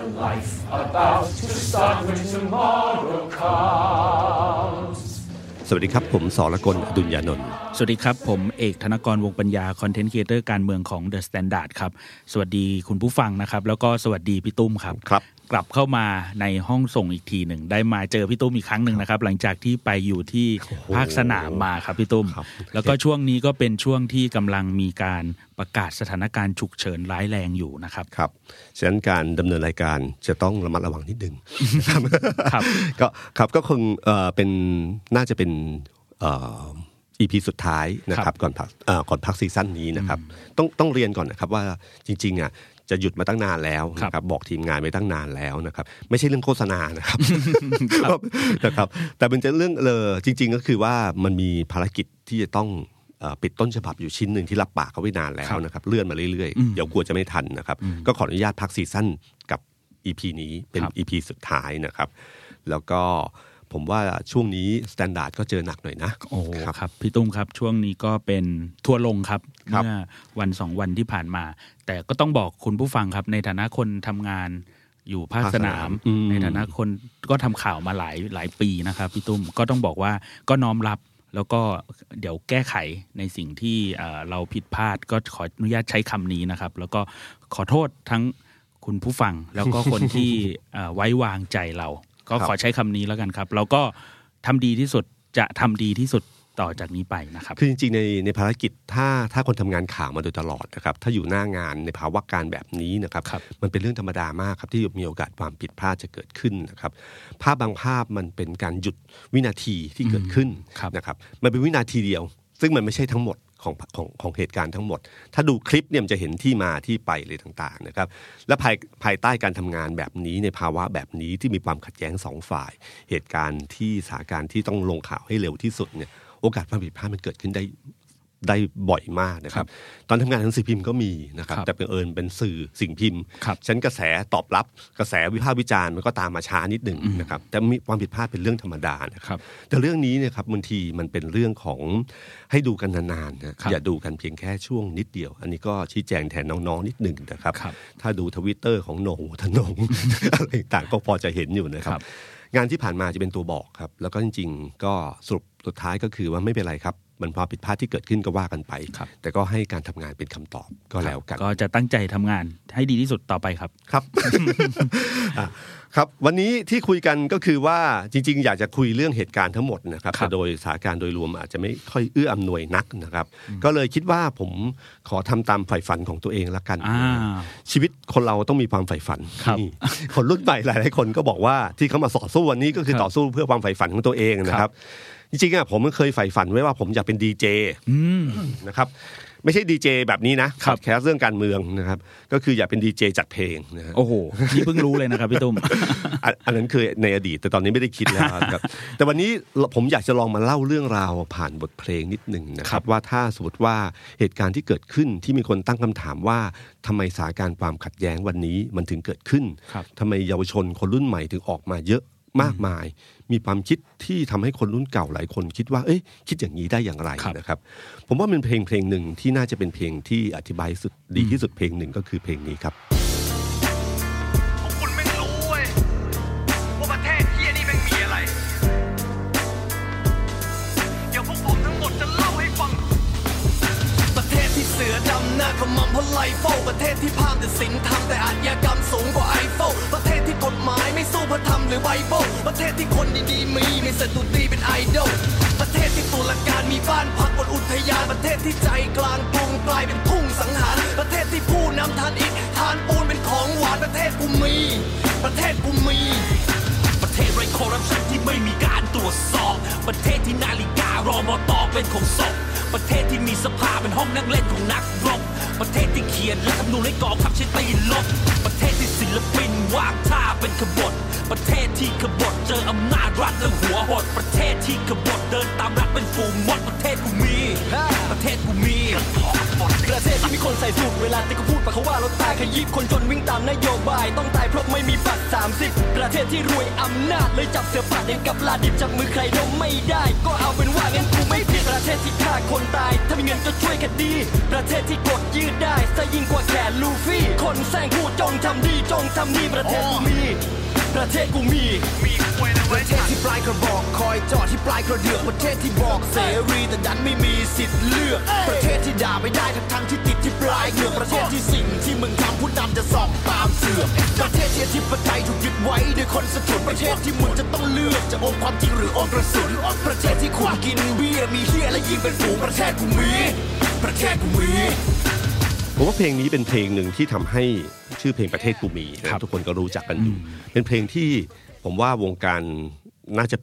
a life about to start when tomorrow comes. สวัสดีครับ ผมสอละคนอดุญญานนท์สวัสดีครับ ผมเอกธนกรวงปัญญา คอนเทนต์ครีเอเตอร์การเมืองของ The Standard ครับ สวัสดีคุณผู้ฟังนะครับ แล้วก็สวัสดีพี่ตุ้มครับครับ กลับเข้ามาในห้องส่งอีกทีหนึ่งได้มาเจอพี่ตุ้มอีกครั้งหนึ่งนะครับ หลังจากที่ไปอยู่ที่ภาคสนามมาครับพี่ตุ้มครับแล้วก็ช่วงนี้ก็เป็นช่วงที่กำลังมีการประกาศสถานการณ์ฉุกเฉินร้ายแรงอยู่นะครับครับฉะนั้นการดำเนินรายการจะต้องระมัดระวังนิดนึงครับก็ครับก็คงเอ่อเป็นน่าจะเป็นเอ่อ EP สุดท้ายนะครับก่อนพักเอ่อก่อนพักซีซั่นนี้นะครับต้องต้องเรียนก่อนนะครับว่าจริงๆอะ จะหยุดมาตั้งนานแล้วนะครับบอกทีมงานไว้ตั้งนานแล้วนะครับ ไม่ใช่เรื่องโฆษณานะครับนะครับ แต่เป็นจะเรื่องเออจริง ๆ ก็คือว่ามันมีภารกิจที่จะต้องเอ่อปิดต้นฉบับอยู่ชิ้นหนึ่งที่รับปากเขาไว้นานแล้วนะครับ เลื่อนมาเรื่อยๆ เดี๋ยวกลัวจะไม่ทันนะครับ ก็ขออนุญาตพัก season กับ EP นี้เป็นครับ EP สุดท้ายนะครับ แล้วก็ ผมว่าช่วงนี้ Standard ก็เจอหนักหน่อยนะโอ้โหครับครับพี่ตุ้มครับ ช่วงนี้ก็เป็นทัวร์ลงครับครับเมื่อวันสองวันที่ผ่านมา แต่ก็ต้องบอกคุณผู้ฟังครับ ในฐานะคนทำงานอยู่ภาคสนามอืมในฐานะคนก็ทำข่าวมาหลายหลายปีนะครับพี่ตุ้มก็ต้องบอกว่าก็น้อมรับแล้วก็เดี๋ยวแก้ไขในสิ่งที่เอ่อเราผิดพลาดก็ขออนุญาตใช้คำนี้นะครับ แล้วก็ขอโทษทั้งคุณผู้ฟังแล้วก็คนที่เอ่อไว้วางใจเรา ก็ครับขอใช้คำนี้แล้วกันครับ เราก็ทำดีที่สุดจะทำดีที่สุดต่อจากนี้ไปนะครับคือจริงๆในในภารกิจถ้าถ้าคนทำงานข่าวมาโดยตลอดนะครับถ้าอยู่หน้างานในภาวะการแบบนี้นะครับครับมันเป็นเรื่องธรรมดามากครับที่มีโอกาสความผิดพลาดจะเกิดขึ้นนะครับภาพบางภาพมันเป็นการหยุดวินาทีที่เกิดขึ้นครับนะครับมันเป็นวินาทีเดียว ซึ่งมันไม่ใช่ทั้งหมด ของของของเหตุการณ์ทั้งหมด ถ้าดูคลิปเนี่ยจะเห็นที่มาที่ไปเลยต่างๆนะครับ และภายภายใต้การทำงานแบบนี้ในภาวะแบบนี้ที่มีความขัดแย้งสองฝ่าย เหตุการณ์ที่สถานการณ์ที่ต้องลงข่าวให้เร็วที่สุดเนี่ยโอกาสความผิดพลาดมันเกิดขึ้นได้ ได้บ่อยมากนะครับ ตอนทำงานหนังสือพิมพ์ก็มีนะครับครับ แต่เป็นเอิญเป็นสื่อสิ่งพิมพ์ครับฉันกระแสตอบรับกระแสวิพากษ์วิจารณ์มันก็ตามมาช้านิดหนึ่งนะครับ แต่มีความผิดพลาดเป็นเรื่องธรรมดานะคครัรับบแต่เรื่องนี้เนะครับบางทีมันเป็นเรื่องของให้ดูกันนานๆนะครับอย่าดูกันเพียงแค่ช่วงนิดเดียว อันนี้ก็ชี้แจงแทนน้องๆนิดหนึ่งนะครับครับถ้าดูทวิตเตอร์ของโหนงทนงอะไรต่างๆก็พอจะเห็นอยู่นะครับครับงานที่ผ่านมาจะเป็นตัวบอกครับ แล้วก็จริง ๆ ก็สรุปสุดท้ายก็คือว่าไม่เป็นไรครับ มันความผิดพลาดที่เกิดขึ้นก็ว่ากันไปครับแต่ก็ให้การทำงานเป็นคำตอบก็แล้วกัน ก็จะตั้งใจทำงานให้ดีที่สุดต่อไปครับครับอะครับ วันนี้ที่คุยกันก็คือว่าจริง ๆ อยากจะคุยเรื่องเหตุการณ์ทั้งหมดนะครับครับแต่โดยสถานการณ์โดยรวมอาจจะไม่ค่อยเอื้ออำนวยนักนะครับ ก็เลยคิดว่าผมขอทำตามใฝ่ฝันของตัวเองละกันอ่าชีวิตคนเราต้องมีความใฝ่ฝันครับนี่คนรุ่นใหม่หลาย ๆ คนก็บอกว่าที่เขามาต่อสู้วันนี้ก็คือครับต่อสู้เพื่อความใฝ่ฝันของตัวเองนะคครัรับบ จริงๆอะผมเคยใฝ่ฝันไว้ว่าผมอยากเป็นดีเจอืมนะครับไม่ใช่ดีเจแบบนี้นะครับแคสเรื่องการเมืองนะครับ ก็คืออยากเป็นดีเจจัดเพลงนะฮะโอ้โหนี่เพิ่งรู้เลยนะครับพี่ตุ้มอันอันนั้นคือในอดีตแต่ตอนนี้ไม่ได้คิดแล้วครับ แต่วันนี้ผมอยากจะลองมาเล่าเรื่องราวผ่านบทเพลงนิดหนึ่งนะครับ ว่าถ้าสมมติว่าเหตุการณ์ที่เกิดขึ้นที่มีคนตั้งคำถามว่าทำไมสถานการณ์ความขัดแย้งวันนี้มันถึงเกิดขึ้นครับทำไมเยาวชนคนรุ่นใหม่ถึงออกมาเยอะ มากมาย มีความคิดที่ทำให้คนรุ่นเก่าหลายคนคิดว่า เอ้ยคิดอย่างนี้ได้อย่างไรครับนะครับ ผมว่าเป็นเพลงเพลงหนึ่งที่น่าจะเป็นเพลงที่อธิบายสุดดีที่สุดเพลงหนึ่งก็คือเพลงนี้ครับ หรือไบเบิลประเทศที่คนดีๆมีไม่สตุตีเป็นไอดอลประเทศที่ตุลาการมีบ้านพักบนอุทยานประเทศที่ใจกลางกรุงกลายเป็นทุ่งสังหาร ประเทศที่ผู้นำทานอิฐทานปูนเป็นของหวานประเทศกูมี ประเทศกูมี ประเทศไร้คอร์รัปชันที่ไม่มีการตรวจสอบ ประเทศที่นาฬิการอมอตอเป็นของศพประเทศที่มีสภาเป็นห้องนั่งเล่นของนักรบประเทศที่เขียนและคำนูนให้กองทัพใช้ตีลบประเทศ ลปินวางท่าเป็นขบฏประเทศที่ขบฏเจออำนาจรัฐและหัวหดประเทศที่ขบฏเดินตามรัฐเป็นฝูงมดประเทศกูมี ประเทศกูมีประเทศที่มีคนใส่สูตรเวลาที่เขาพูดปะเขาว่ารถตายขยิบคนจนวิ่งตามนโยบาย ต้องตายเพราะไม่มีบัตร 30 ประเทศที่รวยอำนาจเลยจับเสือป่าเด็นกับลาดิบจับมือใครดมไม่ได้ ก็เอาเป็นว่างั้นกูไม่ผิด ประเทศที่ฆ่าคนตาย ถ้ามีเงินก็ช่วยคดี ประเทศที่กดยืดได้ซะยิ่งกว่าแขนลูฟี่ คนแซงพูดจงทำดีจงทำดีประเทศมี ประเทศกูมีประเทศที่ปลายกระบอกคอยจอดที่ปลายกระเดือกประเทศที่บอกเสรีแต่ดันไม่มีสิทธิ์เลือก ประเทศที่ด่าไม่ได้ทั้งทั้งๆที่ติดที่ปลายเหงือกประเทศที่สิ่งที่มึงทำผู้นำจะสอบตามเสือกประเทศที่อธิปไตยถูกยึดไว้ด้วยคนสถุนประเทศที่มึงจะต้องเลือกจะองค์ความจริงหรือองค์กระสุนประเทศที่คุณกินเบียร์มีเฮียและยิงเป็นฝูงประเทศกูมีประเทศกูมี ผมว่าเพลงนี้เป็นเพลงหนึ่งที่ทำให้ชื่อเพลงประเทศกูมีนะครับทุกคนก็รู้จักกันอยู่ เป็นเพลงที่ผมว่าวงการน่าจะ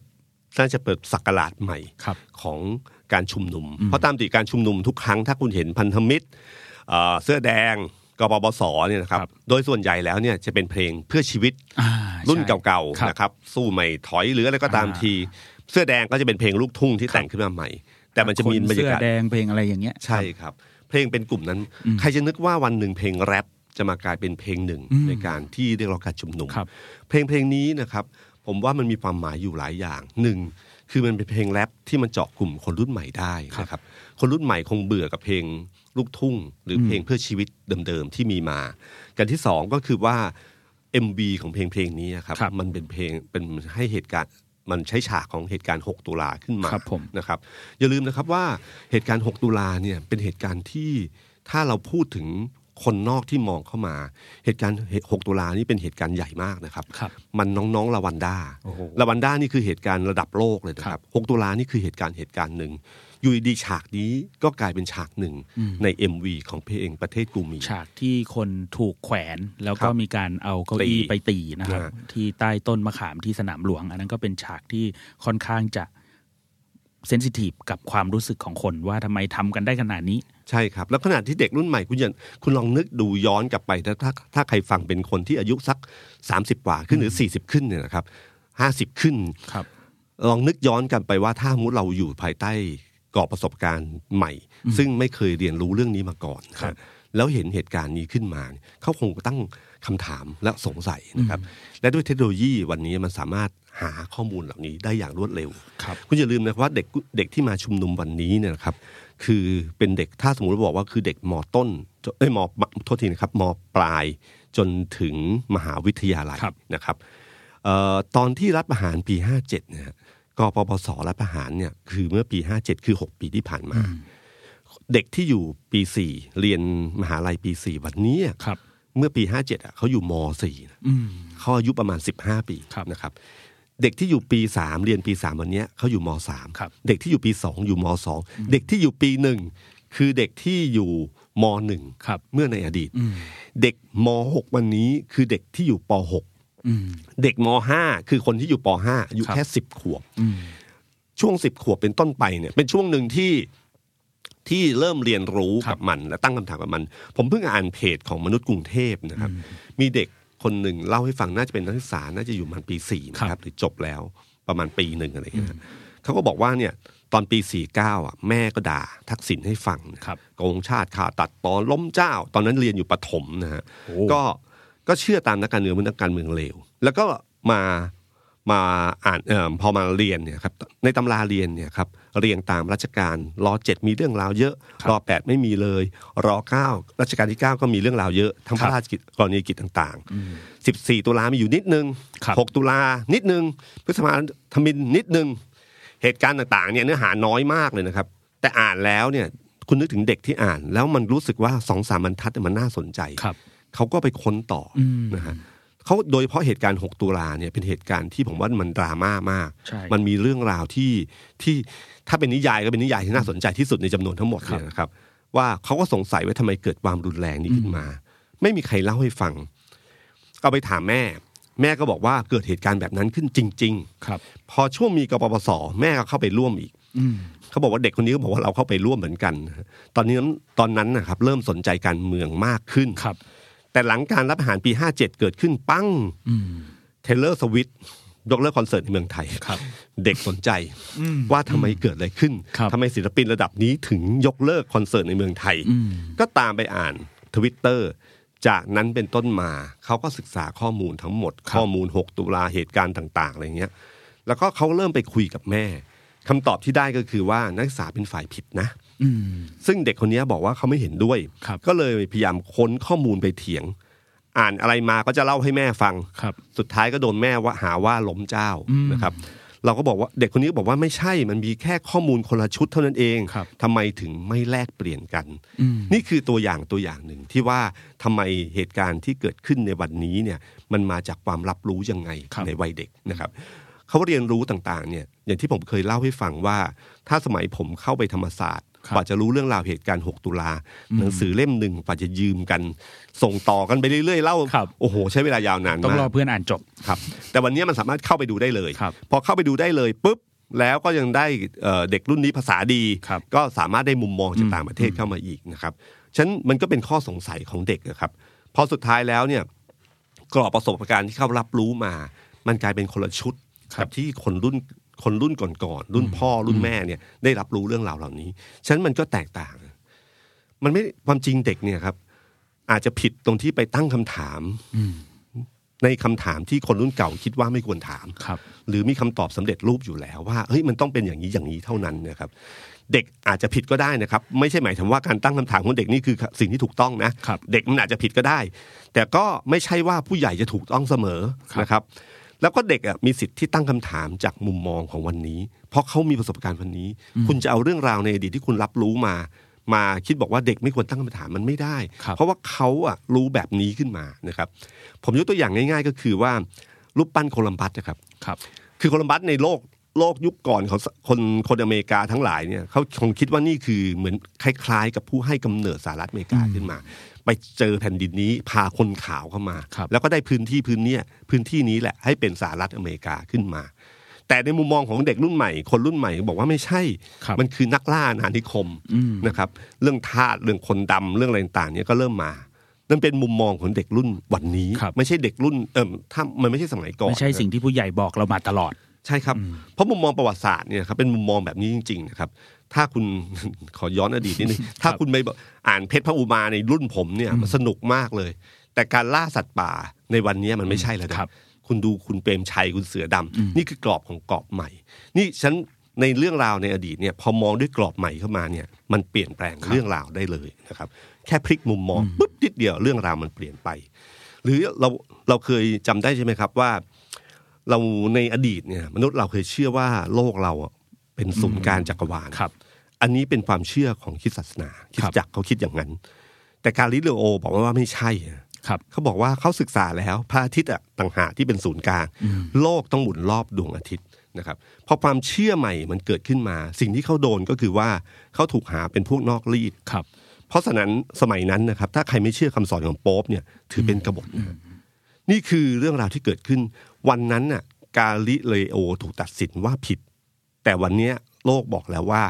น่าจะเปิดสักราชใหม่ครับของการชุมนุม เพราะตามติการชุมนุมทุกครั้งถ้าคุณเห็นพันธมิตรเอ่อเสื้อแดงกปปสเนี่ยนะครับครับ โดยส่วนใหญ่แล้วเนี่ยจะเป็นเพลงเพื่อชีวิตอ่ารุ่นใช่เก่าครับๆนะครับ สู้ไม่ถอยหรืออะไรก็ตามอ่าที เสื้อแดงก็จะเป็นเพลงลูกทุ่งที่แต่งขึ้นมาใหม่ แต่มันจะมีคนบรรยาเสื้อกาศแดงเพลงอะไรอย่างเงี้ยใช่ครับ เพลงเป็นกลุ่มนั้น ใครจะนึกว่าวันหนึ่งเพลงแรปจะมากลายเป็นเพลงหนึ่งอืมในการที่เรียกร้องการชุมนุมครับเพลงเพลงนี้นะครับ ผมว่ามันมีความหมายอยู่หลายอย่างหนึ่งคือมันเป็นเพลงแรปที่มันเจาะกลุ่มคนรุ่นใหม่ได้นะครับ คนรุ่นใหม่คงเบื่อกับเพลงลูกทุ่ง หรือเพลงเพื่อชีวิตเดิมๆที่มีมากันที่สองก็คือว่า MV ของเพลงเพลงนี้ครับครับมันเป็นเพลงเป็นให้เหตุการณ์ มันใช้ฉากของเหตุการณ์ 6 ตุลาขึ้นมาครับผมนะครับอย่าลืมนะครับว่าเหตุการณ์ 6 ตุลาเนี่ยเป็นเหตุการณ์ที่ถ้าเราพูดถึงคนนอกที่มองเข้ามา เหตุการณ์ 6 ตุลานี่เป็นเหตุการณ์ใหญ่มากนะครับครับมันน้องๆลาวันด้าโอ้โหลาวันด้านี่คือเหตุการณ์ระดับโลกเลยนะคครัรับบ6 ตุลานี่คือเหตุการณ์เหตุการณ์หนึ่ง อยู่ดีๆฉากนี้ก็กลายเป็นฉากหนึ่งใน MV ของเพลงประเทศกูมี ฉากที่คนถูกแขวนแล้วครัก็บมีการเอาเก้าอี้ตีไปตีนะครับนะฮะที่ใต้ต้นมะขามที่สนามหลวง อันนั้นก็เป็นฉากที่ค่อนข้างจะเซนซิทีฟกับความรู้สึกของคนว่าทำไมทำกันได้ขนาดนี้ ใช่ครับ แล้วขณะที่เด็กรุ่นใหม่คุณยันคุณลองนึกดูย้อนกลับไปถ้าถ้าถ้าใครฟังเป็นคนที่อายุสัก 30 กว่าขึ้นหรือ 40 ขึ้นเนี่ยนะครับ50ขึ้นครับลองนึกย้อนกลันไปว่าถ้าสมมุติเราอยู่ภายใต้ กรอบประสบการณ์ใหม่ ซึ่งไม่เคยเรียนรู้เรื่องนี้มาก่อนนะครัฮะบแล้วเห็นเหตุการณ์นี้ขึ้นมาเนี่ยเขาคงตั้งคำถามและสงสัยนะครับ และด้วยเทคโนโลยีวันนี้มันสามารถหาข้อมูลเหล่านี้ได้อย่างรวดเร็วครับคุณอย่าลืมนะครับว่าเด็กเด็กที่มาชุมนุมวันนี้เนี่ยนะครับ คือเป็นเด็กถ้าสมมติบอกว่าคือเด็กมต้นจเอ้ยมโทษทีนะครับมปลายจนถึงมหาวิทยาลัยครับนะครับเอ่อตอนที่รัฐประหารปี 57เนี่ยฮะ กปปสรัฐประหารเนี่ยคือเมื่อปี 57 คือ 6 ปีที่ผ่านมา เด็กที่อยู่ปี4เรียนมหาลัยปี4วันนี้อะครับเมื่อปี 57อะเขาอยู่ม .4 นะอืมเขาอายุประมาณ 15 ปีครับนะครับ เด็กที่อยู่ปี 3 เรียนปี 3 วันเนี้ยเขาอยู่ม .3 ครับเด็กที่อยู่ปี 2 อยู่ม .2 เด็กที่อยู่ปีหนึ่งคือเด็กที่อยู่ม .1 ครับเมื่อในอดีตอืมเด็กม .6 วันนี้คือเด็กที่อยู่ปอืม .6 เด็กม .5 คือคนที่อยู่ป .5 อายุครับแค่10ขวบอืมช่วง10ขวบเป็นต้นไปเนี่ย เป็นช่วงหนึ่งที่ที่เริ่มเรียนรู้ครักับบมัน และตั้งคำถามกับมัน ผมเพิ่งอ่านเพจของมนุษย์กรุงเทพนะครับ มีเด็กคนหนึ่งเล่าให้ฟังน่าจะเป็นนักศึกษาน่าจะอยู่ประมันปีสี่นะคครัรับบหรือจบแล้วประมาณปีหนึ่งอะไรอย่างเงี้ยเขาก็บอกว่าเนี่ยตอนปีสี่เก้าอะแม่ก็ด่าทักษิณให้ฟังครับโกงชาติขาตัดตอนล้มเจ้า ตอนนั้นเรียนอยู่ประถมนะฮะโอ้ก็ ก็เชื่อตามนักการเมืองเป็นนักการเมืองเลวแล้วก็มามาอ่านเอ่อพอมาเรียนเนี่ยครับในตำราเรียนเนี่ยครับเรียงตามรัชกาลรอเจ็ดมีเรื่องราวเยอะรอแปดไม่มีเลยรอเก้ารัชกาลที่เก้าก็มีเรื่องราวเยอะทั้งพระราชกิจกรณียกิจต่างๆสิบสี่ตุลามีอยู่นิดนึงครับหกตุลานิดนึงพฤษภาธมินนิดนึงเหตุการณ์ต่างๆเนี่ยเนื้อหาน้อยมากเลยนะครับ แต่อ่านแล้วเนี่ยคุณนึกถึงเด็กที่อ่าน แล้วมันรู้สึกว่าสองสามบรรทัดเนี่ยมันน่าสนใจครับ เขาก็ไปค้นต่ออมนะฮะเขาโดยเฉพาะเหตุการณ์ 6 ตุลาเนี่ยเป็นเหตุการณ์ที่ผมว่ามันดราม่ามากใช่มันมีเรื่องราวที่ที่ถ้าเป็นนิยายก็เป็นนิยายที่น่าสนใจที่สุดในจำนวนทั้งหมดเนี่ยนะครับ ว่าเขาก็สงสัยว่าทำไมเกิดความรุนแรงนี้ขึ้นมา ไม่มีใครเล่าให้ฟัง เอาไปถามแม่ แม่ก็บอกว่าเกิดเหตุการณ์แบบนั้นขึ้นจริงครับๆพอช่วงมีกปปสแม่ก็เข้าไปร่วมอีกอืมเขาบอกว่าเด็กคนนี้ก็บอกว่าเราเข้าไปร่วมเหมือนกัน ตอนนี้ตอนนั้นนะครับ เริ่มสนใจการเมืองมากขึ้นครับ แต่หลังการรัฐประหารปี 57 เกิดขึ้นปั้งอืม Taylor Swift ยกเลิกคอนเสิร์ตในเมืองไทยครับเด็กสนใจว่าทำไมเกิดอะไรขึ้นครับทำไมศิลปินระดับนี้ถึงยกเลิกคอนเสิร์ตในเมืองไทยอืมก็ตามไปอ่านทวิตเตอร์จากนั้นเป็นต้นมาเขาก็ศึกษาข้อมูลทั้งหมด ข้อมูล 6 ตุลาเหตุการณ์ต่าง ๆอะไรเงี้ย แล้วก็เขาเริ่มไปคุยกับแม่คำตอบที่ได้ก็คือว่านักศึกษาเป็นฝ่ายผิดนะอืม ซึ่งเด็กคนนี้บอกว่าเขาไม่เห็นด้วยครับก็เลยพยายามค้นข้อมูลไปเถียง อ่านอะไรมาก็จะเล่าให้แม่ฟังครับสุดท้ายก็โดนแม่ว่าหาว่าล้มเจ้าอืมนะครับ เราก็บอกว่าเด็กคนนี้ก็บอกว่าไม่ใช่มันมีแค่ข้อมูลคนละชุดเท่านั้นเองครับทำไมถึงไม่แลกเปลี่ยนกันอืมนี่คือตัวอย่างตัวอย่างหนึ่งที่ว่าทำไมเหตุการณ์ที่เกิดขึ้นในวันนี้เนี่ย มันมาจากความรับรู้ยังไงครับในวัยเด็กนะครับเขาเรียนรู้ต่างๆเนี่ยอย่างที่ผมเคยเล่าให้ฟังว่า ถ้าสมัยผมเข้าไปธรรมศาสตร์ครับ กว่าจะรู้เรื่องราวเหตุการณ์ 6 ตุลาหนังสือเล่มหนึ่งกว่าจะยืมกัน ส่งต่อกันไปเรื่อยๆเล่าครับโอ้โห ใช้เวลายาวนานต้องมากรอเพื่อนอ่านจบครับ แต่วันนี้มันสามารถเข้าไปดูได้เลยครับพอเข้าไปดูได้เลยปุ๊บแล้วก็ยังได้เอ่อเด็กรุ่นนี้ภาษาดีครับก็สามารถได้มุมมองจากอืมต่างประเทศเข้ามาอีกนะครับฉะนันมันก็เป็นข้อสงสัยของเด็กนะครับพอสุดท้ายแล้วเนี่ยกรอบประสบการณ์ที่เขารับรู้มา มันกลายเป็นคนละชุดกับที่คนรุ่น คนรุ่นก่อนๆรุ่นพ่อรุ่นแม่เนี่ยได้รับรู้เรื่องราวเหล่านี้ฉะนั้นมันก็แตกต่าง มันไม่ความจริงเด็กเนี่ยครับ อาจจะผิดตรงที่ไปตั้งคำถามอืมในคำถามที่คนรุ่นเก่าคิดว่าไม่ควรถามครับ หรือมีคำตอบสำเร็จรูปอยู่แล้วว่าเฮ้ยมันต้องเป็นอย่างนี้อย่างนี้เท่านั้นนะครับ เด็กอาจจะผิดก็ได้นะครับ ไม่ใช่หมายถึงว่าการตั้งคำถามของเด็กนี่คือสิ่งที่ถูกต้องนะครับเด็กมันอาจจะผิดก็ได้ แต่ก็ไม่ใช่ว่าผู้ใหญ่จะถูกต้องเสมอครับนะครับ แล้วก็เด็กอะมีสิทธิ์ที่ตั้งคำถามจากมุมมองของวันนี้ เพราะเขามีประสบการณ์วันนี้ คุณจะเอาเรื่องราวในอดีตที่คุณรับรู้มา มาคิดบอกว่าเด็กไม่ควรตั้งคำถามมันไม่ได้ครับเพราะว่าเขาอะรู้แบบนี้ขึ้นมานะครับ ผมยกตัวอย่างง่าย ๆ ก็คือว่ารูปปั้นโคลัมบัสนะครับครับ คือโคลัมบัสในโลกโลกยุคก่อนของคนคนอเมริกาทั้งหลายเนี่ยเขาคงคิดว่านี่คือเหมือนคล้ายๆ กับผู้ให้กำเนิดสหรัฐอเมริกาขึ้นมา ไปเจอแผ่นดินนี้พาคนขาวเข้ามาครับแล้วก็ได้พื้นที่พื้นเนี้ยพื้นที่นี้แหละให้เป็นสหรัฐอเมริกาขึ้นมา แต่ในมุมมองของเด็กรุ่นใหม่ คนรุ่นใหม่บอกว่าไม่ใช่ครับมันคือนักล่าอาณานิคมอืมนะครับ เรื่องทาสเรื่องคนดำเรื่องอะไรต่างๆเนี่ยก็เริ่มมานั่นเป็นมุมมองของเด็กรุ่นวันนี้ครับไม่ใช่เด็กรุ่นเออถ้ามันไม่ใช่สมัยก่อนไม่ใช่สิ่งที่ผู้ใหญ่บอกเรามาตลอด ใช่ครับ เพราะมุมมองประวัติศาสตร์เนี่ยครับเป็นมุมมองแบบนี้จริงๆนะครับถ้าคุณขอย้อนอดีตนิดนึงถ้าคุณไปอ่านเพชรพระอุมาในรุ่นผมเนี่ยมันสนุกมากเลย แต่การล่าสัตว์ป่าในวันนี้มันไม่ใช่แล้วนะครับคุณดูคุณเปรมชัยคุณเสือดำนี่คือกรอบของกรอบใหม่ นี่ฉันในเรื่องราวในอดีตเนี่ยพอมองด้วยกรอบใหม่เข้ามาเนี่ยมันเปลี่ยนแปลงเรื่องราวได้เลยนะครับแค่พลิกมุมมองปุ๊บนิดเดียวเรื่องราวมันเปลี่ยนไป หรือเราเราเคยจำได้ใช่ไหมครับว่า เราในอดีตเนี่ยมนุษย์เราเคยเชื่อว่าโลกเราอะเป็นศูนย์กลารจักรวาลครับ อันนี้เป็นความเชื่อของคริดศาสนาคริดจักรเขาคิดอย่างนั้น แต่การลิเลโอบอกว่าไม่ใช่อะครับเขาบอกว่าเขาศึกษาแล้วพระอาทิตย์อะต่างหากที่เป็นศูนย์กลาง โลกต้องหมุนรอบดวงอาทิตย์นะครับพอความเชื่อใหม่มันเกิดขึ้นมา สิ่งที่เขาโดนก็คือว่าเขาถูกหาเป็นพวกนอกรีดครับ เพราะฉะนั้นสมัยนั้นนะครับ ถ้าใครไม่เชื่อคำสอนของโป๊ปเนี่ยถือเป็นกบฏ นะนี่คือเรื่องราวที่เกิดขึ้น วันนั้นน่ะกาลิเลโอถูกตัดสินว่าผิด แต่วันเนี้ยโลกบอกแล้วว่า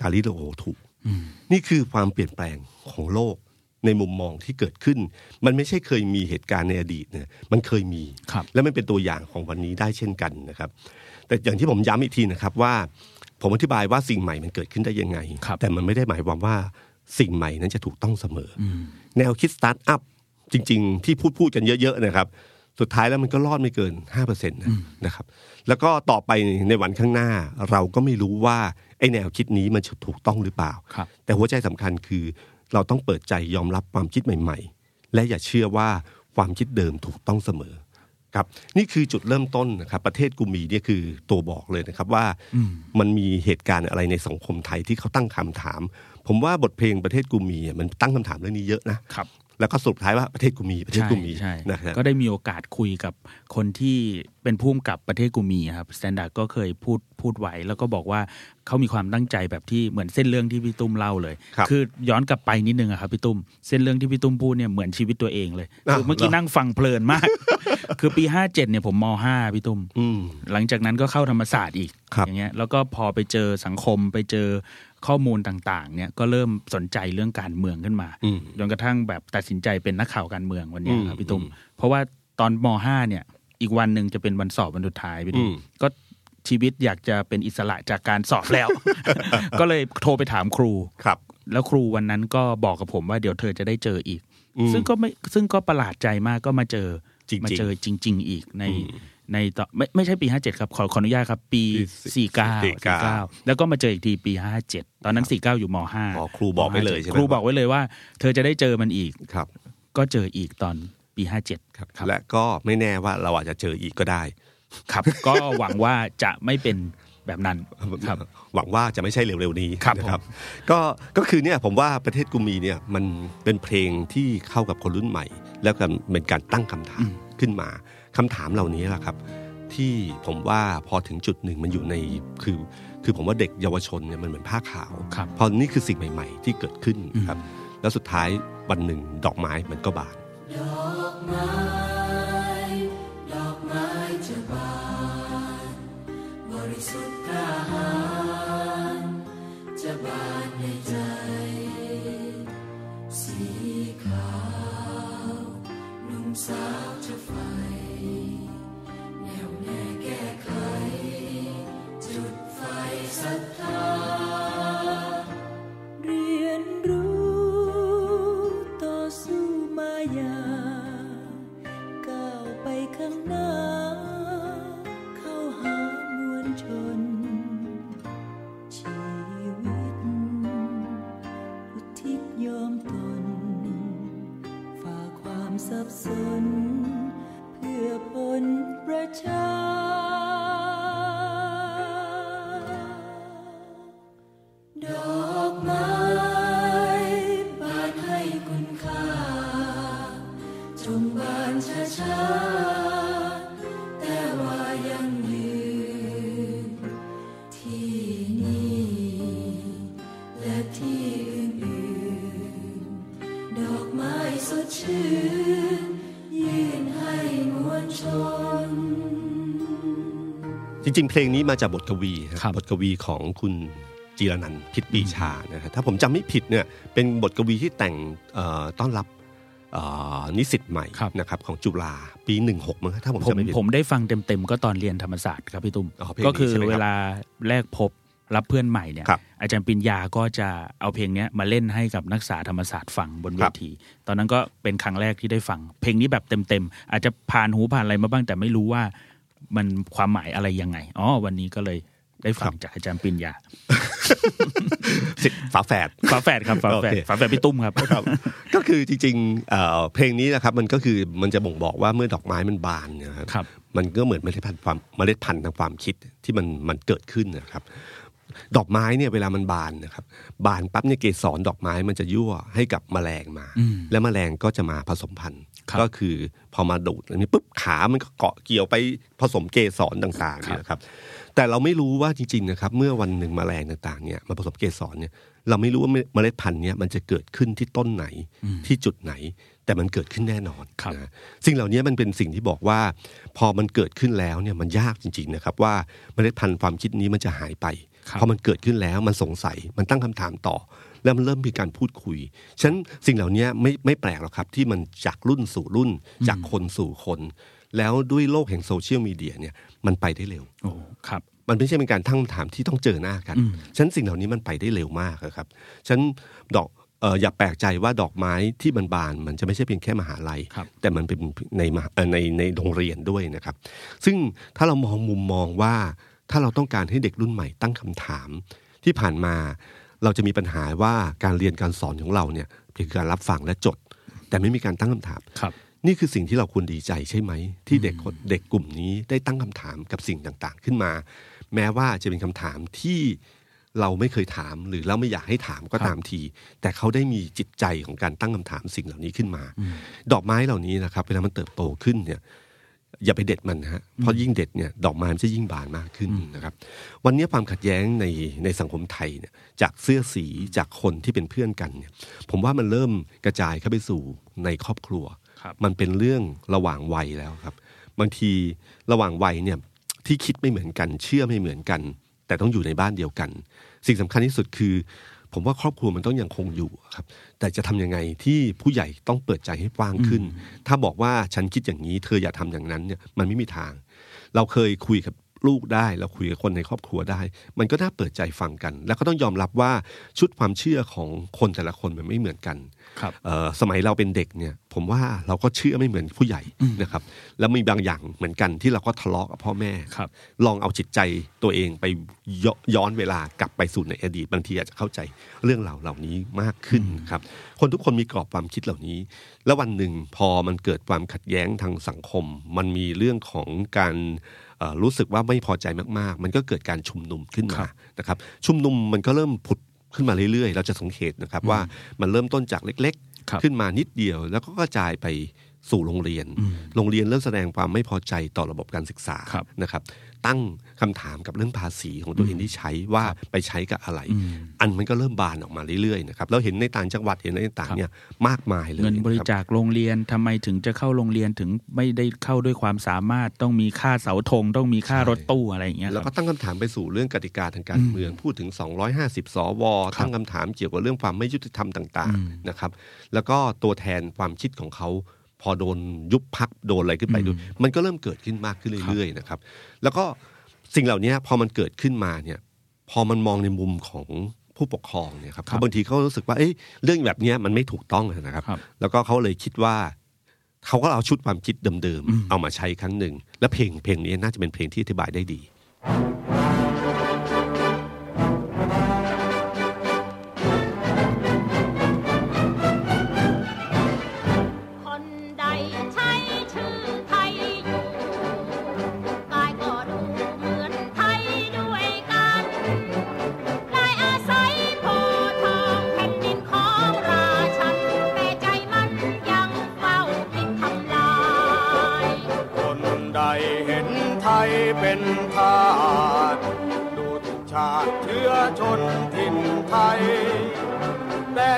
กาลิเลโอถูกนี่คือความเปลี่ยนแปลงของโลกในมุมมองที่เกิดขึ้น มันไม่ใช่เคยมีเหตุการณ์ในอดีตเนี่ยมันเคยมีครับและมันเป็นตัวอย่างของวันนี้ได้เช่นกันนะครับ แต่อย่างที่ผมย้ำอีกทีนะครับว่า ผมอธิบายว่าสิ่งใหม่มันเกิดขึ้นได้ยังไงครับแต่มันไม่ได้หมายความว่าสิ่งใหม่นั้นจะถูกต้องเสมออแนวคิดสตาร์ทอัพ จริง ๆ ที่พูดพูดกันเยอะๆนะครับ สุดท้ายแล้วมันก็รอดไม่เกิน5%นะนะครับ แล้วก็ต่อไปในวันข้างหน้า เราก็ไม่รู้ว่าไอ้แนวคิดนี้มันจะถูกต้องหรือเปล่าครับแต่หัวใจสำคัญคือเราต้องเปิดใจยอมรับความคิดใหม่ ๆ และอย่าเชื่อว่าความคิดเดิมถูกต้องเสมอครับนี่คือจุดเริ่มต้นนะครับประเทศกูมีเนี่ยคือตัวบอกเลยนะครับว่ามันมีเหตุการณ์อะไรในสังคมไทยที่เขาตั้งคำถาม ผมว่าบทเพลงประเทศกูมีอะมันตั้งคำถามเรื่องนี้เยอะนะครับ แล้วก็สรุปท้ายว่าประเทศกูมีประเทศใช่กูมีใช่นะครับก็ได้มีโอกาสคุยกับคนที่เป็นผู้กำกับประเทศกูมีครับ Standard ก็เคยพูดพูดไว้แล้วก็บอกว่าเขามีความตั้งใจแบบที่เหมือนเส้นเรื่องที่พี่ตุ้มเล่าเลยครับอย้อนกลับไปนิดนึงอะครับพี่ตุ้มเส้นเรื่องที่พี่ตุ้มพูดเนี่ยเหมือนชีวิตตัวเองเลยอะคือเมื่อกี้เหรอนั่งฟังเพลินมาก คือปีห้าเจ็ดเนี่ยผมมห้าพี่ตุ้มอืมหลังจากนั้นก็เข้าธรรมศาสตร์อีกครับอย่างเงี้ยแล้วก็พอไปเจอสังคมไปเจอข้อมูลต่างๆ เนี่ยก็เริ่มสนใจเรื่องการเมืองขึ้นมาอืมจนกระทั่งแบบตัดสินใจเป็นนักข่าวการเมืองวันเนี้ยครับอืมพี่ตุ้มอืมเพราะว่าตอนมห้าเนี่ย อีกวันหนึ่งจะเป็นวันสอบวันสุดท้ายพี่ตุ้มอืมก็ชีวิตอยากจะเป็นอิสระจากการสอบแล้ว ก็เลยโทรไปถามครูครับ แล้วครูวันนั้นก็บอกกับผมว่าเดี๋ยวเธอจะได้เจออีกอืมซึ่งก็ไม่ซึ่งก็ประหลาดใจมากก็มาเจอ จริงๆมาเจอจริง ๆ อีกในอืมในตอนไม่ไม่ใช่ปีห้าเจ็ดครับ ขอขออนุญาตครับ ปีปีสี่เก้าสี่เก้าแล้วก็มาเจออีกทีปีห้าเจ็ดตอนนั้นสี่เก้าอยู่มห้าอ๋อครูบอกไว้เลยใช่ไหมครูบอกไว้เลยว่า เธอจะได้เจอมันอีกครับ ก็เจออีกตอนปีห้าเจ็ดครับ และก็ไม่แน่ว่าเราอาจจะเจออีกก็ได้ ครับ ก็หวังว่าจะไม่เป็นแบบนั้นครับหวังว่าจะไม่ใช่เร็วๆนี้ครับนะผมก็ก็คือเนี่ยผมว่าประเทศกูมีเนี่ยมันเป็นเพลงที่เข้ากับคนรุ่นใหม่ แล้วก็เป็นการตั้งคำถามขึ้นมาคำถามเหล่านี้แหละครับ ที่ผมว่าพอถึงจุดหนึ่งมันอยู่ในคือ คือผมว่าเด็กเยาวชนเนี่ยมันเหมือนผ้าขาวครับเพราะนี่คือสิ่งใหม่ ๆ ที่เกิดขึ้นครับ แล้วสุดท้ายวันหนึ่งดอกไม้มันก็บาน ริง ๆ เพลงนี้มาจากบทกวีครับครับบทกวีของคุณจีรนันท์พิษปีชานะครับถ้าผมจำไม่ผิดเนี่ยเป็นบทกวีที่แต่งเอ่อต้อนรับเอ่อนิสิตใหม่ครับนะครับของจุฬาปีหนึ่งหกมั้งถ้าผมผมจำไม่ผิดผมได้ฟังเต็มๆ ก็ตอนเรียนธรรมศาสตร์ครับพี่ตุ้มอ๋อเพลงนี้ก็คือใช่ไหมครับเวลาแรกพบรับเพื่อนใหม่เนี่ยครับอาจารย์ปริญญาก็จะเอาเพลงเนี้ยมาเล่นให้กับนักศึกษาธรรมศาสตร์ฟังบนเวครับที ตอนนั้นก็เป็นครั้งแรกที่ได้ฟัง เพลงนี้แบบเต็มๆ อาจจะผ่านหูผ่านอะไรมาบ้างแต่ไม่รู้ว่า มันความหมายอะไรยังไง อ๋อ วันนี้ก็เลยได้ฟังจากอาจารย์ปริญญาสิทธิ์ฝาแฝดฝาแฝดครับฝาแฝดโอเคฝาแฝดพี่ตุ้มครับครับก็คือจริงๆเอ่อเพลงนี้นะครับมันก็คือมันจะบ่งบอกว่าเมื่อดอกไม้มันบานเนยนะครับครับ มันก็เหมือนเมล็ดพันธุ์ความเมล็ดพันธุ์ทางความคิดที่มันมันเกิดขึ้นนะครับ ดอกไม้เนี่ยเวลามันบานนะครับ บานปั๊บเนี่ยเกสรดอกไม้มันจะยั่วให้กับแมลงมาอืมและแมลงก็จะมาผสมพันธุ์ครับ ก็คือพอมาดูดอันนี้ปุ๊บขามันก็เกาะเกี่ยวไปผสมเกสรต่างๆเนี่ยนะครับ แต่เราไม่รู้ว่าจริงๆนะครับ เมื่อวันหนึ่งแมลงต่างๆเนี่ยมาผสมเกสรเนี่ยเราไม่รู้ว่าเมล็ดพันธุ์เนี่ยมันจะเกิดขึ้นที่ต้นไหนที่จุดไหน แต่มันเกิดขึ้นแน่นอนครับนะสิ่งเหล่านี้มันเป็นสิ่งที่บอกว่า พอมันเกิดขึ้นแล้วเนี่ยมันยากจริงๆนะครับ ว่าเมล็ดพันธุ์ความคิดนี้มันจะหายไปครับพอมันเกิดขึ้นแล้วมันสงสัยมันตั้งคำถามต่อ แล้วมันเริ่มมีการพูดคุย ฉะนั้นสิ่งเหล่านี้ไม่ไม่แปลกหรอกครับ ที่มันจากรุ่นสู่รุ่น จากคนสู่คน แล้วด้วยโลกแห่งโซเชียลมีเดียเนี่ยมันไปได้เร็วโอ้ครับมันไม่ใช่เป็นการตั้งคำถามที่ต้องเจอหน้ากันอืมฉะนันสิ่งเหล่านี้มันไปได้เร็วมากอะครับฉะนันดอกเอ่ออย่าแปลกใจว่าดอกไม้ที่มันบานมันจะไม่ใช่เพียงแค่มหาลัยครับแต่มันเป็นในมหาเอ่อในในโรงเรียนด้วยนะครับ ซึ่งถ้าเรามองมุมมองว่าถ้าเราต้องการให้เด็กรุ่นใหม่ตั้งคำถามที่ผ่านมา เราจะมีปัญหาว่าการเรียนการสอนของเราเนี่ยเพียงการรับฟังและจด แต่ไม่มีการตั้งคำถามครับนี่คือสิ่งที่เราควรดีใจใช่ไหม ที่เด็กคนเด็กกลุ่มนี้ได้ตั้งคำถามกับสิ่งต่างๆ ขึ้นมา แม้ว่าจะเป็นคำถามที่เราไม่เคยถามหรือเราไม่อยากให้ถามก็ครับตามที แต่เขาได้มีจิตใจของการตั้งคำถามสิ่งเหล่านี้ขึ้นมา ดอกไม้เหล่านี้นะครับเวลามันเติบโตขึ้นเนี่ย อย่าไปเด็ดมันนะฮะเพราะยิ่งเด็ดเนี่ยดอกไม้มันจะยิ่งบานมากขึ้นนะครับ วันนี้ความขัดแย้งในในสังคมไทยเนี่ยจากเสื้อสีจากคนที่เป็นเพื่อนกันเนี่ยผมว่ามันเริ่มกระจายเข้าไปสู่ในครอบครัวครับมันเป็นเรื่องระหว่างวัยแล้วครับ บางทีระหว่างวัยเนี่ยที่คิดไม่เหมือนกัน เชื่อไม่เหมือนกัน แต่ต้องอยู่ในบ้านเดียวกัน สิ่งสำคัญที่สุดคือ ผมว่าครอบครัวมันต้องยังคงอยู่ครับ แต่จะทำยังไงที่ผู้ใหญ่ต้องเปิดใจให้กว้างขึ้น ถ้าบอกว่าฉันคิดอย่างนี้ เธออย่าทำอย่างนั้นเนี่ยมันไม่มีทาง เราเคยคุยกับ ลูกได้ เราคุยกับคนในครอบครัวได้ มันก็น่าเปิดใจฟังกัน แล้วก็ต้องยอมรับว่าชุดความเชื่อของคนแต่ละคนมันไม่เหมือนกันครับเอ่อสมัยเราเป็นเด็กเนี่ยผมว่าเราก็เชื่อไม่เหมือนผู้ใหญ่นะครับแล้วมีบางอย่างเหมือนกันที่เราก็ทะเลาะกับพ่อแม่ครับลองเอาจิตใจตัวเองไปยย้อนเวลากลับไปสู่ในอดีตบางทีอาจจะเข้าใจเรื่องเหล่าเหล่านี้มากขึ้นครับคนทุกคนมีกรอบความคิดเหล่านี้ แล้ววันหนึ่งพอมันเกิดความขัดแย้งทางสังคม มันมีเรื่องของการเอ่อ รู้สึกว่าไม่พอใจมากๆ มันก็เกิดการชุมนุมขึ้นครัมาบนะครับ ชุมนุมมันก็เริ่มผุดขึ้นมาเรื่อยๆ เราจะสังเกตนะครับว่ามันเริ่มต้นจากเล็กครับๆขึ้นมานิดเดียว แล้วก็กระจายไปสู่โรงเรียน โรงเรียนเริ่มแสดงความไม่พอใจต่อระบบการศึกษาครับนะครับ ตั้งคำถามกับเรื่องภาษีของตัวเองที่ใช้ว่าไปใช้กับอะไร อันมันก็เริ่มบานออกมาเรื่อยๆนะครับเราเห็นในต่างจังหวัดเห็นในต่างๆเนี่ยมากมายเลยเงินบริะคจาคโรงเรียนทำไมถึงจะเข้าโรงเรียนถึงไม่ได้เข้าด้วยความสามารถต้องมีค่าเสาธงต้องมีค่ารถตู้อะไรอย่างเงี้ยแล้วคก็รับตั้งคำถามไปสู่เรื่องกติกาทางการเมืองพูดถึง 250 สวตั้งคำถามเกี่ยวกับเรื่องความไม่ยุติธรรมต่าง ๆนะครับ แล้วก็ตัวแทนความคิดของเขา พอโดนยุบพักโดนอะไรขึ้นไปด้วยมันก็เริ่มเกิดขึ้นมากขึ้นเรื่อยๆนะครับ แล้วก็สิ่งเหล่านี้พอมันเกิดขึ้นมาเนี่ย พอมันมองในมุมของผู้ปกครองเนี่ยครับครับเขาบางทีเขารู้สึกว่าเอ้ยเรื่องแบบเนี้ยมันไม่ถูกต้องนะครับครับ แล้วก็เขาเลยคิดว่าเขาก็เอาชุดความคิดเดิมๆเอามาใช้ครั้งหนึ่ง และเพลงเพลงนี้น่าจะเป็นเพลงที่อธิบายได้ดีคน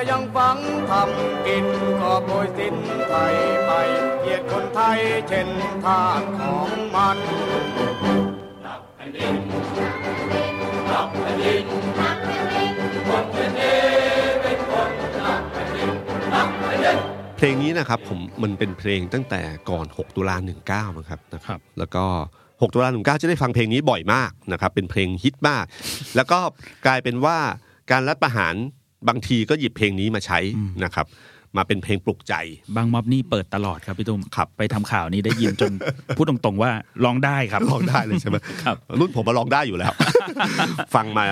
ยังฝังทำกินก็โปรยสิ้นไทยไปเกลียดคนไทยเช่นทาสของมันเพลงนี้นะครับผมมันเป็นเพลงตั้งแต่ก่อน 6 ตุลา19นะครับนะครับ แล้วก็6ตุลา19จะได้ฟังเพลงนี้บ่อยมากนะครับเป็นเพลงฮิตมาก แล้วก็กลายเป็นว่าการรัฐประหาร บางทีก็หยิบเพลงนี้มาใช้นะครับ มาเป็นเพลงปลุกใจ บางม็อบนี่เปิดตลอดครับพี่ตุ้มครับไปทำข่าวนี้ได้ยินจน พูดตรงๆว่าร้องได้ครับร้องได้เลยใช่ไหมครับรุ่นผมมาร้องได้อยู่แล้ว ฟังมา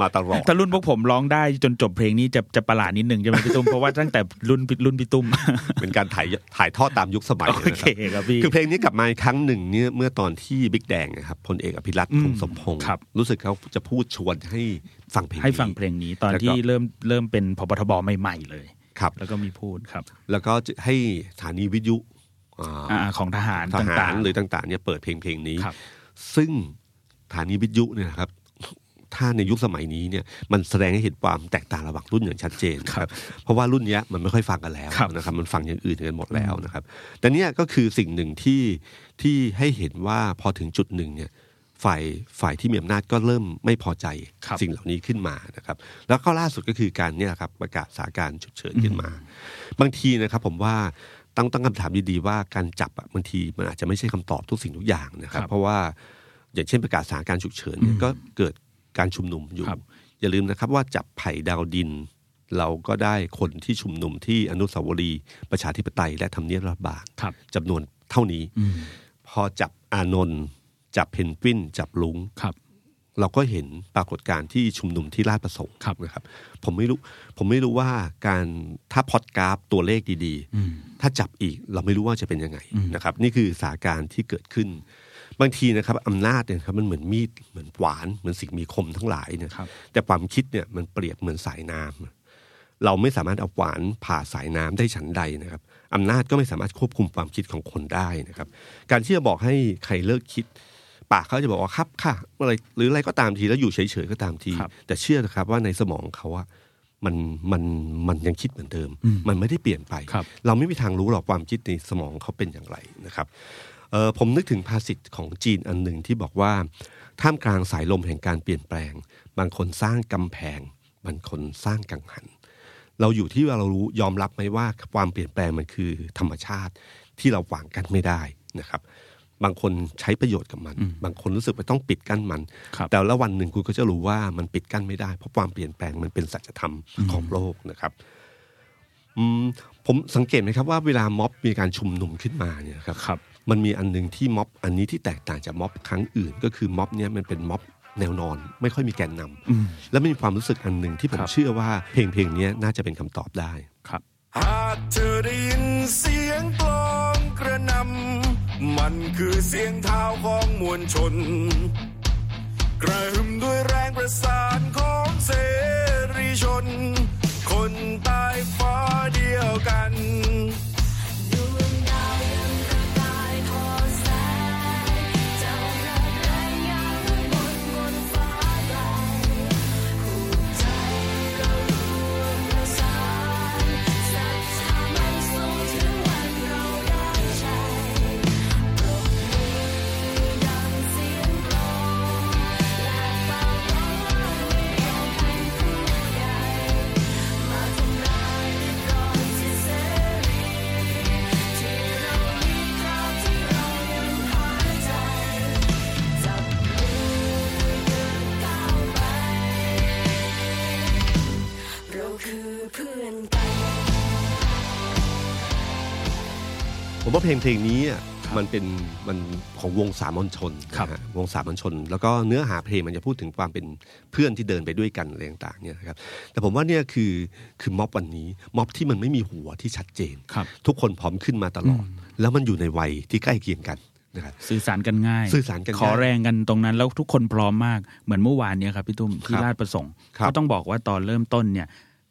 มาตลอดถ้ารุ่นพวกผมร้องได้จนจบเพลงนี้จะจะประหลาดนิดนึงใช่ไหมพี่ตุ้มเพราะว่าตั้งแต่รุ่นพี่รุ่นพี่ตุ้มเป็นการถ่ายถ่ายทอดตามยุคสมัยโอนะเคครับครับพี่คือเพลงนี้กลับมาอีกครั้งหนึ่งเนี่ยเมื่อตอนที่บิ๊กแดงนะครับพลเอกอภิรัตน์อืมคงสมพงศ์ครับรู้สึกเขาจะพูดชวนให้ ฟังเพลงนี้ให้ฟังเพลงนี้ตอนแล้วก็ที่เริ่มเริ่มเป็นพบทบใหม่ๆเลยครับแล้วก็มีพูดครับ แล้วก็จะให้สถานีวิทยุอ่าอ่าของทหารทหาต่ารงหรือต่างๆเนี่ยเปิดเพลงเพลงนี้ครับซึ่งสถานีวิทยุเนี่ยนะครับถ้าในยุคสมัยนี้เนี่ยมันแสดงให้เห็นความแตกต่างระหว่างรุ่นอย่างชัดเจนครับเพราะว่ารุ่นเนี้ยมันไม่ค่อยฟังกันแล้วครับนะครับมันฟังอย่างอื่นกันหมดแล้วนะครับแต่เนี่ยก็คือสิ่งหนึ่งที่ที่ให้เห็นว่าพอถึงจุดหนึ่งเนี่ย ฝ่ายฝ่ายที่มีอำนาจก็เริ่มไม่พอใจครับสิ่งเหล่านี้ขึ้นมานะครับ แล้วก็ล่าสุดก็คือการเนี่ยครับประกาศสถานการณ์ฉุกเฉินขึ้นมา บางทีนะครับผมว่าต้องตั้งคำถามดีๆว่าการจับอะบางทีมันอาจจะไม่ใช่คำตอบทุกสิ่งทุกอย่างนะครับครับ เพราะว่าอย่างเช่นประกาศสถานการณ์ฉุกเฉินเนี่ยก็เกิดการชุมนุมอยู่ครับอย่าลืมนะครับว่าจับไผ่ดาวดิน เราก็ได้คนที่ชุมนุมที่อนุสาวรีย์ประชาธิปไตยและทำเนียบรัฐบาลครับจำนวนเท่านี้อืมพอจับอานนท์ จับเพนกวินจับลุงครับเราก็เห็นปรากฏการณ์ที่ชุมนุมที่ราชประสงค์ครับนะครับ ผมไม่รู้ ผมไม่รู้ว่าการถ้าพอดกราฟตัวเลขดีอืมๆถ้าจับอีกเราไม่รู้ว่าจะเป็นยังไงอืมนะครับ นี่คือสถานการณ์ที่เกิดขึ้น บางทีนะครับอำนาจเนี่ยครับมันเหมือนมีดเหมือนหวานเหมือนสิ่งมีคมทั้งหลายเนี่ยครับแต่ความคิดเนี่ยมันเปรียบเหมือนสายน้ำเราไม่สามารถเอาหวานผ่าสายน้ำได้ฉันใดนะครับอำนาจก็ไม่สามารถควบคุมความคิดของคนได้นะครับ การที่จะบอกให้ใครเลิกคิด ปากเขาจะบอกว่าครับค่ะอะไรหรืออะไรก็ตามทีแล้วอยู่เฉยๆก็ตามทีครับแต่เชื่อนะครับว่าในสมองเขาอะมันมันมันยังคิดเหมือนเดิม มันไม่ได้เปลี่ยนไปครับเราไม่มีทางรู้หรอกความคิดในสมองเขาเป็นอย่างไรนะครับเออผมนึกถึงภาษิตของจีนอันหนึ่งที่บอกว่า ท่ามกลางสายลมแห่งการเปลี่ยนแปลง บางคนสร้างกำแพง บางคนสร้างกังหัน เราอยู่ที่ว่าเรารู้ยอมรับไหมว่าความเปลี่ยนแปลงมันคือธรรมชาติที่เราหวางกันไม่ได้นะครับ บางคนใช้ประโยชน์กับมัน บางคนรู้สึกว่าต้องปิดกั้นมันครับแต่ละวันหนึ่งคุณก็จะรู้ว่ามันปิดกั้นไม่ได้ เพราะความเปลี่ยนแปลงมันเป็นสัจธรรมของโลกนะครับอืมผมสังเกตไหมครับว่าเวลาม็อบมีการชุมนุมขึ้นมาเนี่ยนะครับครับมันมีอันหนึ่งที่ม็อบอันนี้ที่แตกต่างจากม็อบครั้งอื่น ก็คือม็อบเนี้ยมันเป็นม็อบแนวนอน ไม่ค่อยมีแกนนำแล้วมันมีความรู้สึกอันหนึ่งที่ผมครับเชื่อว่าเพลงเพลงเนี้ยน่าจะเป็นคำตอบได้ครับหาก มันคือเสียงเท้าของมวลชน กระหึ่มด้วยแรงประสานของเสรีชน คนใต้ฟ้าเดียวกัน ผมว่าเพลงเพลงนี้อะมันเป็นมันของวงสามัญชนครับนะฮะวงสามัญชน แล้วก็เนื้อหาเพลงมันจะพูดถึงความเป็นเพื่อนที่เดินไปด้วยกันอะไรต่างๆเนี่ยนะครับแต่ผมว่าเนี่ยคือคือม็อบวันนี้ ม็อบที่มันไม่มีหัวที่ชัดเจนครับทุกคนพร้อมขึ้นมาตลอด แล้วมันอยู่ในวัยที่ใกล้เคียงกันนะครับสื่อสารกันง่าย สื่อสารกันง่ายขอแรงกันตรงนั้นแล้วทุกคนพร้อมมากเหมือนเมื่อวานเนี่ยครับพี่ตุ้มที่ครับราชประสงค์ครับก็ต้องบอกว่าตอนเริ่มต้นเนี่ย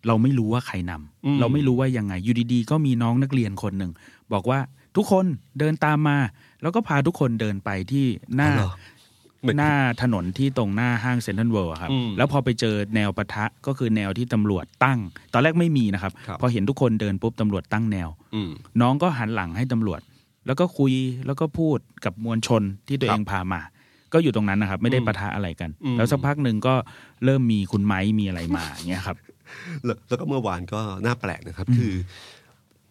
เราไม่รู้ว่าใครนำอืมเราไม่รู้ว่ายังไงอยู่ดีๆ ก็มีน้องนักเรียนคนหนึ่ง บอกว่าทุกคนเดินตามมา แล้วก็พาทุกคนเดินไปที่หน้าอ๋อเหรอไม่หน้าถนนที่ตรงหน้าห้างเซ็นทรัลเวิลด์ครับอืมแล้วพอไปเจอแนวปะทะก็คือแนวที่ตำรวจตั้ง ตอนแรกไม่มีนะครับครับพอเห็นทุกคนเดินปุ๊บตำรวจตั้งแนวอืมน้องก็หันหลังให้ตำรวจ แล้วก็คุยแล้วก็พูดกับมวลชนที่ตัวเองพามา ก็อยู่ตรงนั้นนะครับ ไม่ได้ปะทะอะไรกันอืมแล้วสักพักหนึ่งก็เริ่มมีคุณไม้มีอะไรมาอย่างเงี้ยครับ แล้วแล้วก็เมื่อวานก็น่าแปลกนะครับ คือ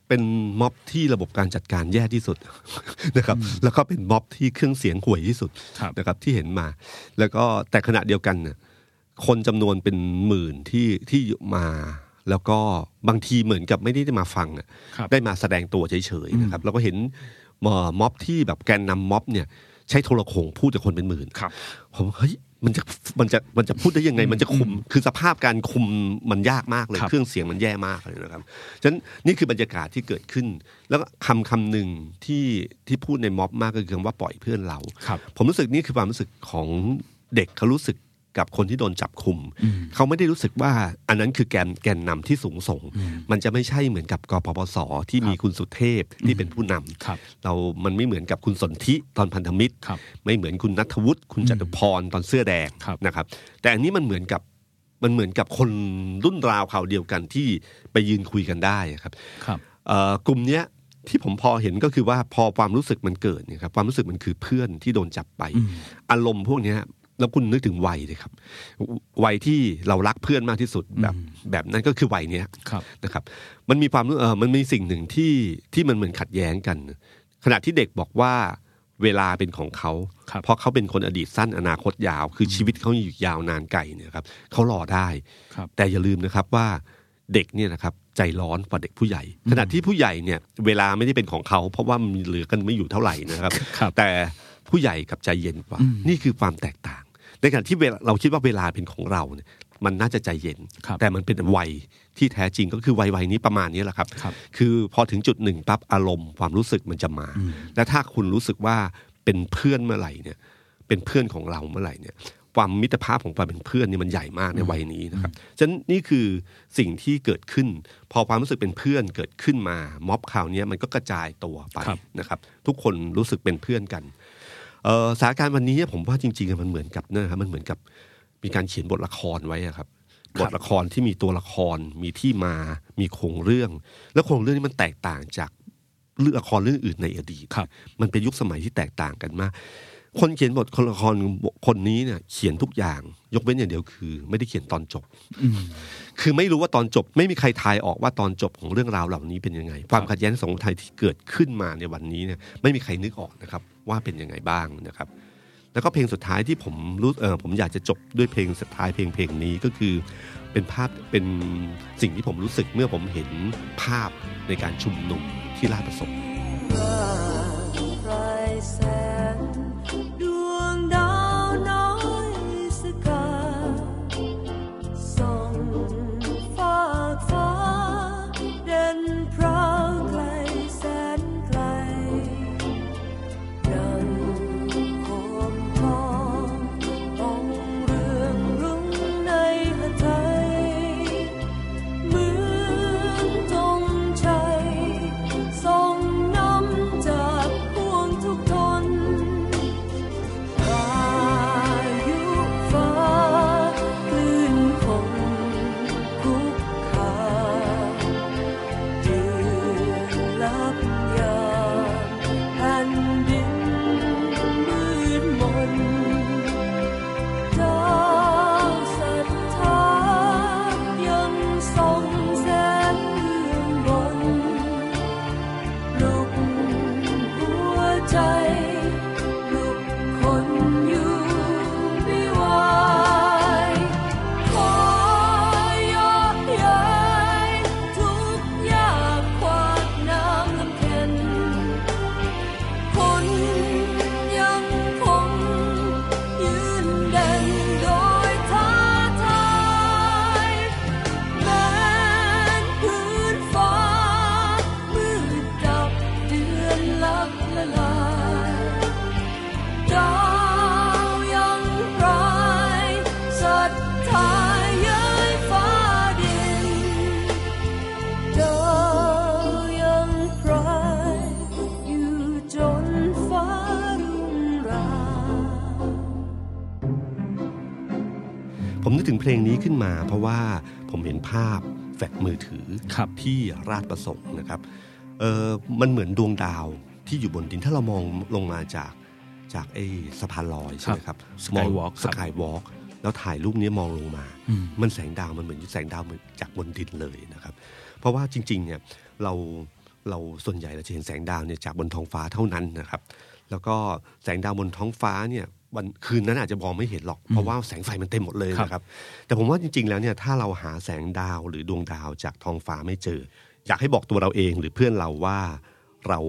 เป็นม็อบที่ระบบการจัดการแย่ที่สุดนะครับ แล้วก็เป็นม็อบที่เครื่องเสียงห่วยที่สุดครับนะครับ ที่เห็นมา แล้วก็แต่ขณะเดียวกันเนี่ยคนจำนวนเป็นหมื่นที่ที่มาแล้วก็บางทีเหมือนกับไม่ได้มาฟังอะครับได้มาแสดงตัวเฉยๆนะครับแล้วก็เห็นเอ่อม็อบที่แบบแกนนำม็อบเนี่ย ใช้โทรโขงพูดกับคนเป็นหมื่นครับผมเฮ้ย มันจะมันจะมันจะพูดได้ยังไงมันจะคุมคือสภาพการคุมมันยากมากเลยครับเครื่องเสียงมันแย่มากเลยนะครับฉะนั้นนี่คือบรรยากาศที่เกิดขึ้น แล้วก็คำคำหนึ่งที่ที่พูดในม็อบมากก็คือคำว่าปล่อยเพื่อนเราครับผมรู้สึกนี่คือความรู้สึกของเด็กเขารู้สึก กับคนที่โดนจับคุม เขาไม่ได้รู้สึกว่าอันนั้นคือแกนแกนนำที่สูงส่ง มันจะไม่ใช่เหมือนกับกปปสที่มีคุณสุเทพที่เป็นผู้นำครับเรามันไม่เหมือนกับคุณสนธิตอนพันธมิตรครับไม่เหมือนคุณนัทวุฒิคุณจตุพรตอนเสื้อแดงครับนะครับ แต่อันนี้มันเหมือนกับมันเหมือนกับคนรุ่นราวข่าวเดียวกันที่ไปยืนคุยกันได้ครับครับเอ่อกลุ่มเนี้ยที่ผมพอเห็นก็คือว่าพอความรู้สึกมันเกิดเนี่ยครับความรู้สึกมันคือเพื่อนที่โดนจับไป อารมณ์พวกเนี้ย แล้วคุณนึกถึงวัยเลยครับ วัยที่เรารักเพื่อนมากที่สุดแบบแบบนั้นก็คือวัยเนี้ยครับนะครับ มันมีความรู้เออมันมีสิ่งหนึ่งที่ที่มันเหมือนขัดแย้งกัน ขณะที่เด็กบอกว่าเวลาเป็นของเขาครับเพราะเขาเป็นคนอดีตสั้นอนาคตยาว คือชีวิตเขาอยู่ยาวนานไกลเนี่ยครับเขารอได้ครับแต่อย่าลืมนะครับว่าเด็กเนี่ยนะครับใจร้อนกว่าเด็กผู้ใหญ่ ขณะที่ผู้ใหญ่เนี่ยเวลาไม่ได้เป็นของเขา เพราะว่ามันเหลือกันไม่อยู่เท่าไหร่นะครับครับแต่ผู้ใหญ่กับใจเย็นกว่า นี่คือความแตกต่าง ในขณะที่เวลาเราคิดว่าเวลาเป็นของเราเนี่ยมันน่าจะใจเย็นครับแต่มันเป็นวัยที่แท้จริงก็คือวัยวัยนี้ประมาณนี้แหละครับครับคือพอถึงจุดหนึ่งปั๊บอารมณ์ความรู้สึกมันจะมา และถ้าคุณรู้สึกว่าเเป็นเพื่อนเมื่อไหร่เนี่ย เป็นเพื่อนของเราเมื่อไหร่เนี่ย ความมิตรภาพของความเป็นเพื่อนนี่มันใหญ่มากในวัยนี้นะครับฉะนั้นนี่คือสิ่งที่เกิดขึ้น พอความรู้สึกเป็นเพื่อนเกิดขึ้นมา ม็อบข่าวเนี้ยมันก็กระจายตัวไปครับนะครับ ทุกคนรู้สึกเป็นเพื่อนกันเอ่อ สถานการณ์วันนี้ผมว่าจริงๆอะมันเหมือนกับเนะครับมันเหมือนกับมีการเขียนบทละครไว้อะครับบทละครที่มีตัวละครมีที่มามีโครงเรื่อง แล้วโครงเรื่องนี้มันแตกต่างจากเรื่องละครเรื่องอื่นในอดีตครับมันเป็นยุคสมัยที่แตกต่างกันมาก คนเขียนบทคนละครคนนี้เนี่ย เขียนทุกอย่าง ยกเว้นอย่างเดียวคือ ไม่ได้เขียนตอนจบคือไม่รู้ว่าตอนจบ ไม่มีใครทายออกว่าตอนจบของเรื่องราวเหล่านี้เป็นยังไง ความขัดแย้งสังคมไทยที่เกิดขึ้นมาในวันนี้เนี่ย ไม่มีใครนึกออกนะครับ ว่าเป็นยังไงบ้างนะครับ แล้วก็เพลงสุดท้ายที่ผมรู้เออผมอยากจะจบด้วยเพลงสุดท้ายเพลงเพลงนี้ก็คือ เป็นภาพเป็นสิ่งที่ผมรู้สึกเมื่อผมเห็นภาพในการชุมนุมที่ราชประสงค์ เพลงนี้ขึ้นมา เพราะว่าผมเห็นภาพแฟลชมือถือครับที่ราชประสงค์นะครับเออมันเหมือนดวงดาวที่อยู่บนดินถ้าเรามองลงมาจากจากไอ้สะพานลอยใช่ไหมครับ Skywalk สกายวอล์กแล้วถ่ายรูปนี้มองลงมาอืมมันแสงดาวมันเหมือนแสงดาวเหมือนจากบนดินเลยนะครับ เพราะว่าจริงๆเนี่ยเราเราส่วนใหญ่เราจะเห็นแสงดาวเนี่ยจากบนท้องฟ้าเท่านั้นนะครับ แล้วก็แสงดาวบนท้องฟ้าเนี่ย วันคืนนั้นอาจจะมองไม่เห็นหรอก เพราะว่าแสงไฟมันเต็มหมดเลยนะครับ แต่ผมว่าจริง ๆ แล้วเนี่ยถ้าเราหาแสงดาวหรือดวงดาวจากท้องฟ้าไม่เจอ อยากให้บอกตัวเราเองหรือเพื่อนเราว่าเรา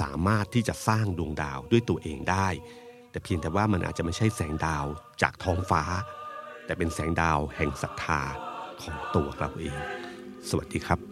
สามารถที่จะสร้างดวงดาวด้วยตัวเองได้ แต่เพียงแต่ว่ามันอาจจะไม่ใช่แสงดาวจากท้องฟ้า แต่เป็นแสงดาวแห่งศรัทธาของตัวเราเอง สวัสดีครับ